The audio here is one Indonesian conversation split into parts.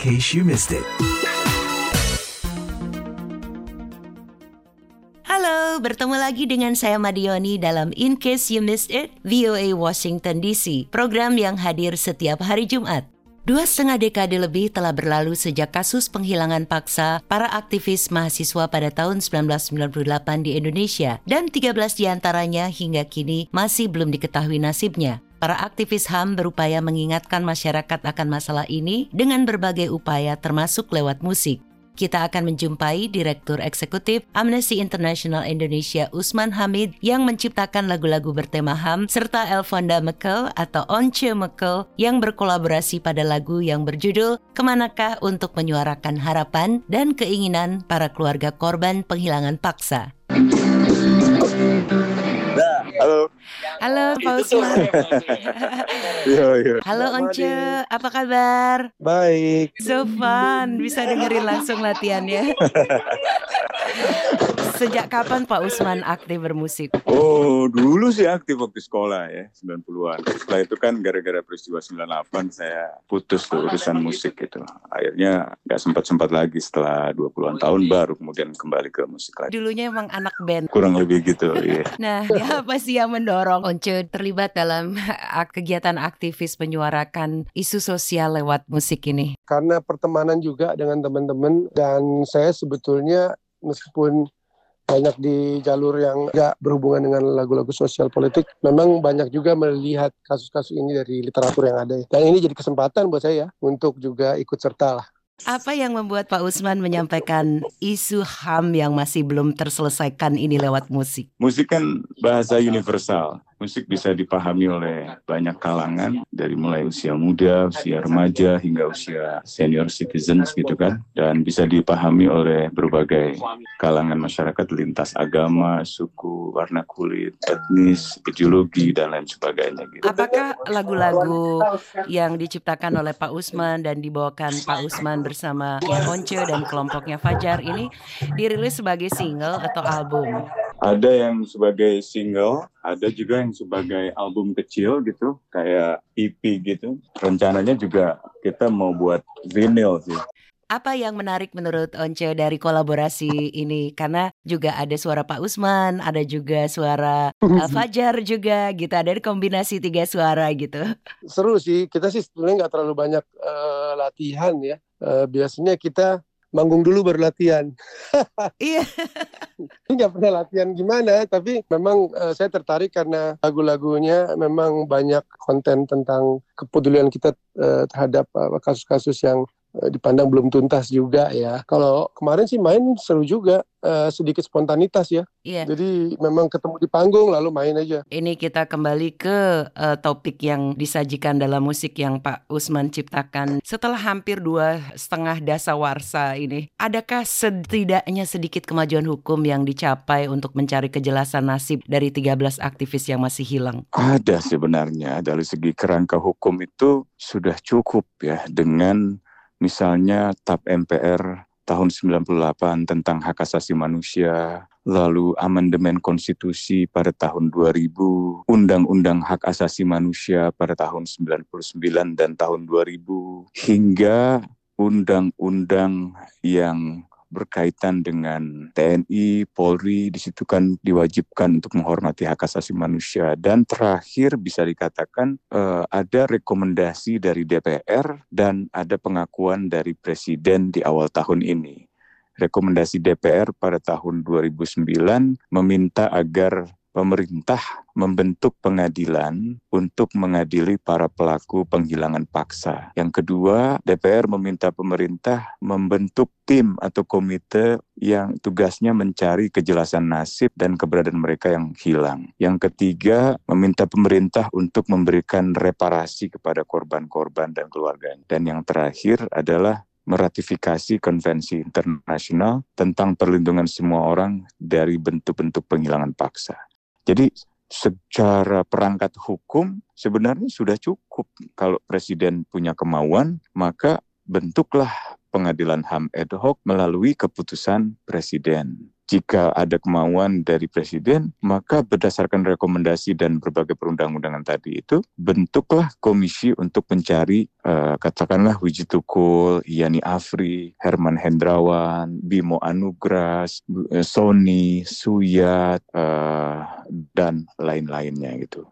case you missed it. Halo, bertemu lagi dengan saya Madioni dalam In Case You Missed It, VOA Washington DC, program yang hadir setiap hari Jumat. Dua setengah dekade lebih telah berlalu sejak kasus penghilangan paksa para aktivis mahasiswa pada tahun 1998 di Indonesia dan 13 di antaranya hingga kini masih belum diketahui nasibnya. Para aktivis HAM berupaya mengingatkan masyarakat akan masalah ini dengan berbagai upaya termasuk lewat musik kita akan menjumpai Direktur Eksekutif Amnesty International Indonesia Usman Hamid yang menciptakan lagu-lagu bertema HAM serta Elfonda Mekel atau Once Mekel yang berkolaborasi pada lagu yang berjudul Ke manakah untuk menyuarakan harapan dan keinginan para keluarga korban penghilangan paksa. Halo. Halo Pak Usman. Yo, yo. Halo Once, apa kabar? Baik. So fun, bisa dengerin langsung latihannya. Sejak kapan Pak Usman aktif bermusik? Oh, dulu sih aktif waktu sekolah ya, 90-an. Setelah itu kan gara-gara peristiwa 98 saya putus tuh urusan musik gitu. Akhirnya nggak sempat-sempat lagi setelah 20-an tahun baru kemudian kembali ke musik lagi. Dulunya emang anak band. Kurang lebih gitu, iya. Nah, ya apa sih yang mendorong Once terlibat dalam kegiatan aktivis menyuarakan isu sosial lewat musik ini? Karena pertemanan juga dengan teman-teman dan saya sebetulnya meskipun banyak di jalur yang nggak berhubungan dengan lagu-lagu sosial politik, memang banyak juga melihat kasus-kasus ini dari literatur yang ada. Dan ini jadi kesempatan buat saya untuk juga ikut serta lah. Apa yang membuat Pak Usman menyampaikan isu HAM yang masih belum terselesaikan ini lewat musik? Musik kan bahasa universal. Musik bisa dipahami oleh banyak kalangan dari mulai usia muda, usia remaja hingga usia senior citizens gitu kan dan bisa dipahami oleh berbagai kalangan masyarakat lintas agama, suku, warna kulit, etnis, ideologi dan lain sebagainya gitu. Apakah lagu-lagu yang diciptakan oleh Pak Usman dan dibawakan Pak Usman bersama Once dan kelompoknya Fajar ini dirilis sebagai single atau album? Ada yang sebagai single, ada juga yang sebagai album kecil gitu, kayak EP gitu. Rencananya juga kita mau buat vinyl sih. Apa yang menarik menurut Once dari kolaborasi ini? Karena juga ada suara Pak Usman, ada juga suara Fajar juga gitu. Ada kombinasi tiga suara gitu. Seru sih, kita sih sebenarnya nggak terlalu banyak uh, latihan ya. Uh, biasanya kita manggung dulu baru latihan. Iya. Nggak pernah latihan gimana, tapi memang uh, saya tertarik karena lagu-lagunya memang banyak konten tentang kepedulian kita uh, terhadap kasus-kasus uh, yang dipandang belum tuntas juga ya. Kalau kemarin sih main seru juga, uh, sedikit spontanitas ya. Iya. Jadi memang ketemu di panggung lalu main aja. Ini kita kembali ke uh, topik yang disajikan dalam musik yang Pak Usman ciptakan. Setelah hampir dua setengah dasawarsa ini, adakah setidaknya sedikit kemajuan hukum yang dicapai untuk mencari kejelasan nasib dari 13 aktivis yang masih hilang? Ada sebenarnya dari segi kerangka hukum itu sudah cukup ya dengan misalnya TAP MPR tahun 98 tentang hak asasi manusia, lalu amandemen konstitusi pada tahun 2000, undang-undang hak asasi manusia pada tahun 99 dan tahun 2000, hingga undang-undang yang berkaitan dengan TNI, Polri, di situ kan diwajibkan untuk menghormati hak asasi manusia. Dan terakhir bisa dikatakan uh, ada rekomendasi dari DPR dan ada pengakuan dari Presiden di awal tahun ini. Rekomendasi DPR pada tahun 2009 meminta agar pemerintah membentuk pengadilan untuk mengadili para pelaku penghilangan paksa. Yang kedua, DPR meminta pemerintah membentuk tim atau komite yang tugasnya mencari kejelasan nasib dan keberadaan mereka yang hilang. Yang ketiga, meminta pemerintah untuk memberikan reparasi kepada korban-korban dan keluarganya. Dan yang terakhir adalah meratifikasi konvensi internasional tentang perlindungan semua orang dari bentuk-bentuk penghilangan paksa. Jadi secara perangkat hukum sebenarnya sudah cukup kalau presiden punya kemauan maka bentuklah pengadilan HAM ad hoc melalui keputusan presiden. Jika ada kemauan dari presiden, maka berdasarkan rekomendasi dan berbagai perundang-undangan tadi itu, bentuklah komisi untuk mencari uh, katakanlah Wiji Tukul, Yani Afri, Herman Hendrawan, Bimo Anugras, eh, Sony, Suyat, uh, dan lain-lainnya gitu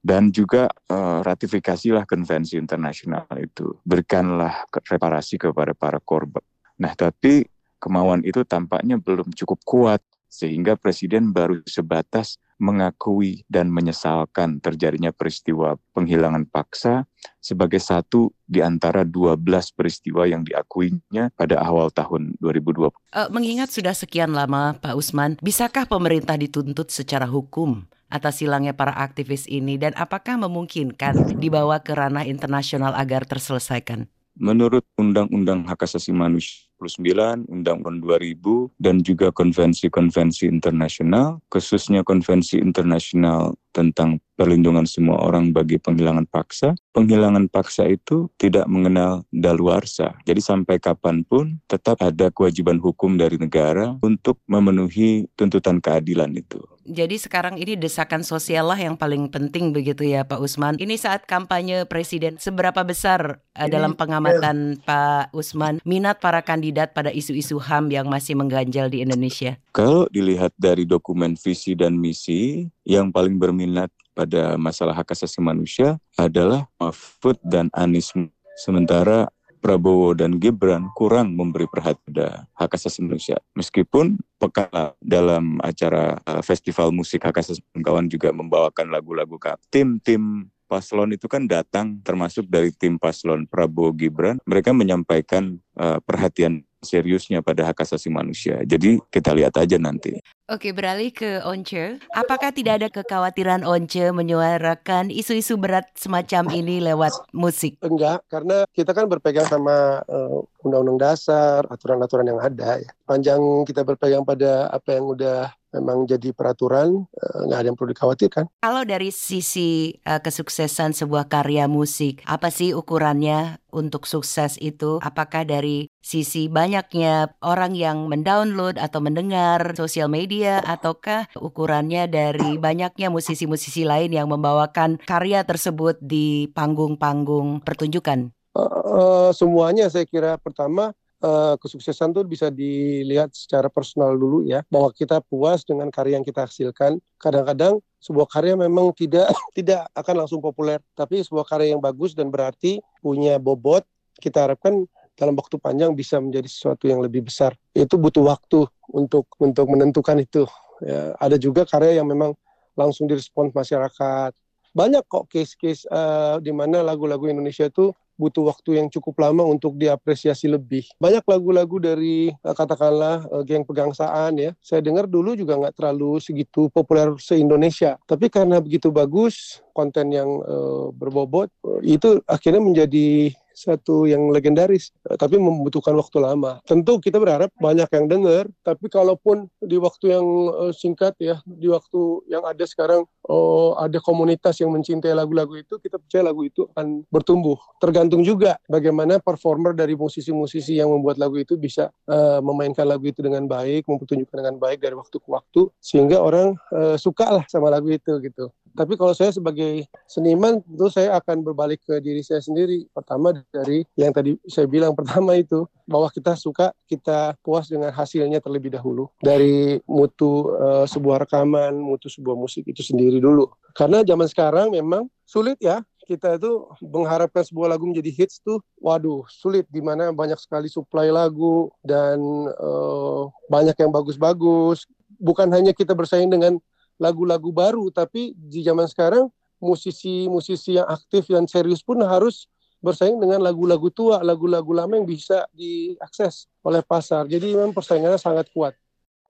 dan juga uh, ratifikasilah konvensi internasional itu berikanlah reparasi kepada para korban. Nah, tapi kemauan itu tampaknya belum cukup kuat sehingga presiden baru sebatas mengakui dan menyesalkan terjadinya peristiwa penghilangan paksa sebagai satu di antara 12 peristiwa yang diakuinya pada awal tahun 2020. Uh, eh, mengingat sudah sekian lama Pak Usman, bisakah pemerintah dituntut secara hukum atas hilangnya para aktivis ini dan apakah memungkinkan dibawa ke ranah internasional agar terselesaikan? Menurut Undang-Undang Hak Asasi Manusia 1999, Undang-Undang 2000, dan juga konvensi-konvensi internasional, khususnya konvensi internasional tentang perlindungan semua orang bagi penghilangan paksa. Penghilangan paksa itu tidak mengenal daluarsa. Jadi sampai kapan pun tetap ada kewajiban hukum dari negara untuk memenuhi tuntutan keadilan itu. Jadi sekarang ini desakan sosial lah yang paling penting begitu ya Pak Usman. Ini saat kampanye presiden, seberapa besar uh, dalam pengamatan ya. Pak Usman minat para kandidat kandidat pada isu-isu HAM yang masih mengganjal di Indonesia? Kalau dilihat dari dokumen visi dan misi, yang paling berminat pada masalah hak asasi manusia adalah Mahfud dan Anies. Sementara Prabowo dan Gibran kurang memberi perhatian pada hak asasi manusia. Meskipun pekan dalam acara uh, festival musik hak asasi kawan juga membawakan lagu-lagu tim-tim paslon itu kan datang termasuk dari tim paslon Prabowo Gibran. Mereka menyampaikan uh, perhatian seriusnya pada hak asasi manusia. Jadi kita lihat aja nanti. Oke, beralih ke Once. Apakah tidak ada kekhawatiran Once menyuarakan isu-isu berat semacam ini lewat musik? Enggak, karena kita kan berpegang sama uh, undang-undang dasar, aturan-aturan yang ada. Ya. Panjang kita berpegang pada apa yang udah memang jadi peraturan eh, nggak ada yang perlu dikhawatirkan. Kalau dari sisi uh, kesuksesan sebuah karya musik, apa sih ukurannya untuk sukses itu? Apakah dari sisi banyaknya orang yang mendownload atau mendengar sosial media, ataukah ukurannya dari banyaknya musisi-musisi lain yang membawakan karya tersebut di panggung-panggung pertunjukan? Uh, uh, semuanya saya kira pertama uh, kesuksesan tuh bisa dilihat secara personal dulu ya. Bahwa kita puas dengan karya yang kita hasilkan. Kadang-kadang sebuah karya memang tidak tidak akan langsung populer. Tapi sebuah karya yang bagus dan berarti punya bobot kita harapkan dalam waktu panjang bisa menjadi sesuatu yang lebih besar. Itu butuh waktu untuk untuk menentukan itu. Ya, ada juga karya yang memang langsung direspon masyarakat. Banyak kok case-case uh, di mana lagu-lagu Indonesia itu butuh waktu yang cukup lama untuk diapresiasi lebih. Banyak lagu-lagu dari uh, katakanlah uh, geng pegangsaan ya. Saya dengar dulu juga nggak terlalu segitu populer se-Indonesia. Tapi karena begitu bagus konten yang uh, berbobot, itu akhirnya menjadi satu yang legendaris, eh, tapi membutuhkan waktu lama. Tentu kita berharap banyak yang dengar, tapi kalaupun di waktu yang uh, singkat ya, di waktu yang ada sekarang oh, ada komunitas yang mencintai lagu-lagu itu, kita percaya lagu itu akan bertumbuh. Tergantung juga bagaimana performer dari musisi-musisi yang membuat lagu itu bisa uh, memainkan lagu itu dengan baik, mempertunjukkan dengan baik dari waktu ke waktu, sehingga orang uh, suka lah sama lagu itu gitu. Tapi kalau saya sebagai seniman, tentu saya akan berbalik ke diri saya sendiri. Pertama dari yang tadi saya bilang pertama itu bahwa kita suka, kita puas dengan hasilnya terlebih dahulu. Dari mutu uh, sebuah rekaman, mutu sebuah musik itu sendiri dulu. Karena zaman sekarang memang sulit ya kita itu mengharapkan sebuah lagu menjadi hits tuh waduh sulit di mana banyak sekali supply lagu dan uh, banyak yang bagus-bagus bukan hanya kita bersaing dengan lagu-lagu baru tapi di zaman sekarang musisi-musisi yang aktif dan serius pun harus bersaing dengan lagu-lagu tua, lagu-lagu lama yang bisa diakses oleh pasar. Jadi memang persaingannya sangat kuat.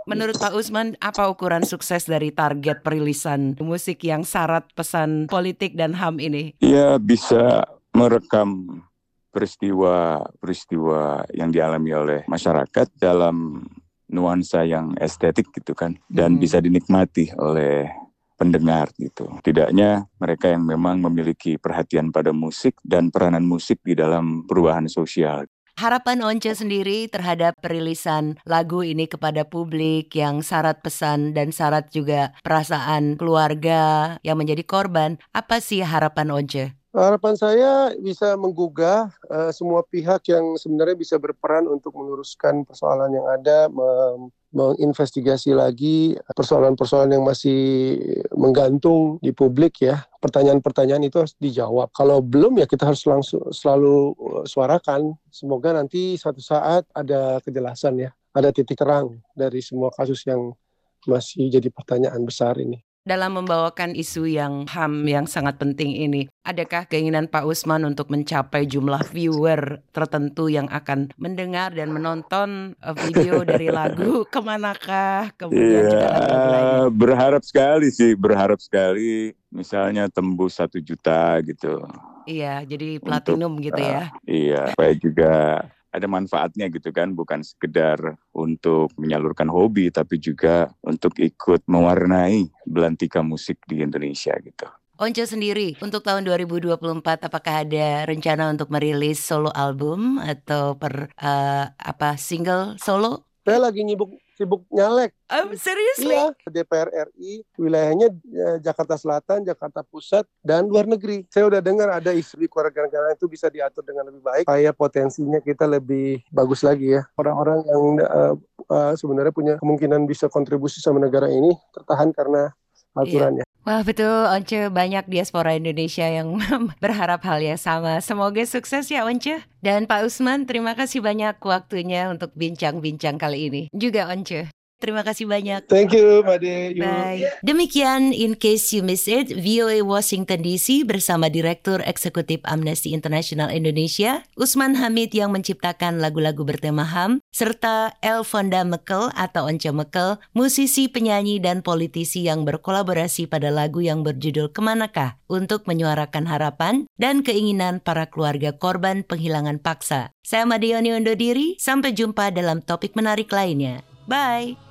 Menurut Pak Usman, apa ukuran sukses dari target perilisan musik yang syarat pesan politik dan HAM ini? Ya bisa merekam peristiwa-peristiwa yang dialami oleh masyarakat dalam nuansa yang estetik gitu kan dan hmm. bisa dinikmati oleh pendengar gitu. Tidaknya mereka yang memang memiliki perhatian pada musik dan peranan musik di dalam perubahan sosial. Harapan Once sendiri terhadap perilisan lagu ini kepada publik yang syarat pesan dan syarat juga perasaan keluarga yang menjadi korban, apa sih harapan Once? Harapan saya bisa menggugah uh, semua pihak yang sebenarnya bisa berperan untuk meluruskan persoalan yang ada, menginvestigasi lagi persoalan-persoalan yang masih menggantung di publik ya. Pertanyaan-pertanyaan itu harus dijawab. Kalau belum ya kita harus langsung selalu uh, suarakan. Semoga nanti suatu saat ada kejelasan ya, ada titik terang dari semua kasus yang masih jadi pertanyaan besar ini dalam membawakan isu yang HAM yang sangat penting ini, adakah keinginan Pak Usman untuk mencapai jumlah viewer tertentu yang akan mendengar dan menonton eh, video dari lagu ke manakah kemudian yeah, juga lagu-lagu Berharap sekali sih, berharap sekali misalnya tembus satu juta gitu. Iya, jadi platinum untuk, gitu ya. Uh, iya, supaya juga ada manfaatnya gitu kan, bukan sekedar untuk menyalurkan hobi, tapi juga untuk ikut mewarnai belantika musik di Indonesia gitu. Once sendiri untuk tahun 2024 apakah ada rencana untuk merilis solo album atau per uh, apa single solo? Saya lagi nyibuk sibuk nyalek. Um, serius? Iya, DPR RI, wilayahnya eh, Jakarta Selatan, Jakarta Pusat, dan luar negeri. Saya udah dengar ada isu di keluarga negara itu bisa diatur dengan lebih baik, supaya potensinya kita lebih bagus lagi ya. Orang-orang yang uh, uh, sebenarnya punya kemungkinan bisa kontribusi sama negara ini tertahan karena iya. aturannya. Iya. Wah betul. Once banyak diaspora Indonesia yang berharap hal yang sama. Semoga sukses ya Once. Dan Pak Usman terima kasih banyak waktunya untuk bincang-bincang kali ini. Juga Once Terima kasih banyak. Thank you, Made. Bye. Demikian In Case You Miss It, VOA Washington DC bersama Direktur Eksekutif Amnesty International Indonesia, Usman Hamid yang menciptakan lagu-lagu bertema HAM, serta Elfonda Mekel atau Once Mekel, musisi, penyanyi, dan politisi yang berkolaborasi pada lagu yang berjudul Ke manakah untuk menyuarakan harapan dan keinginan para keluarga korban penghilangan paksa. Saya Madioni undur diri, sampai jumpa dalam topik menarik lainnya. Bye!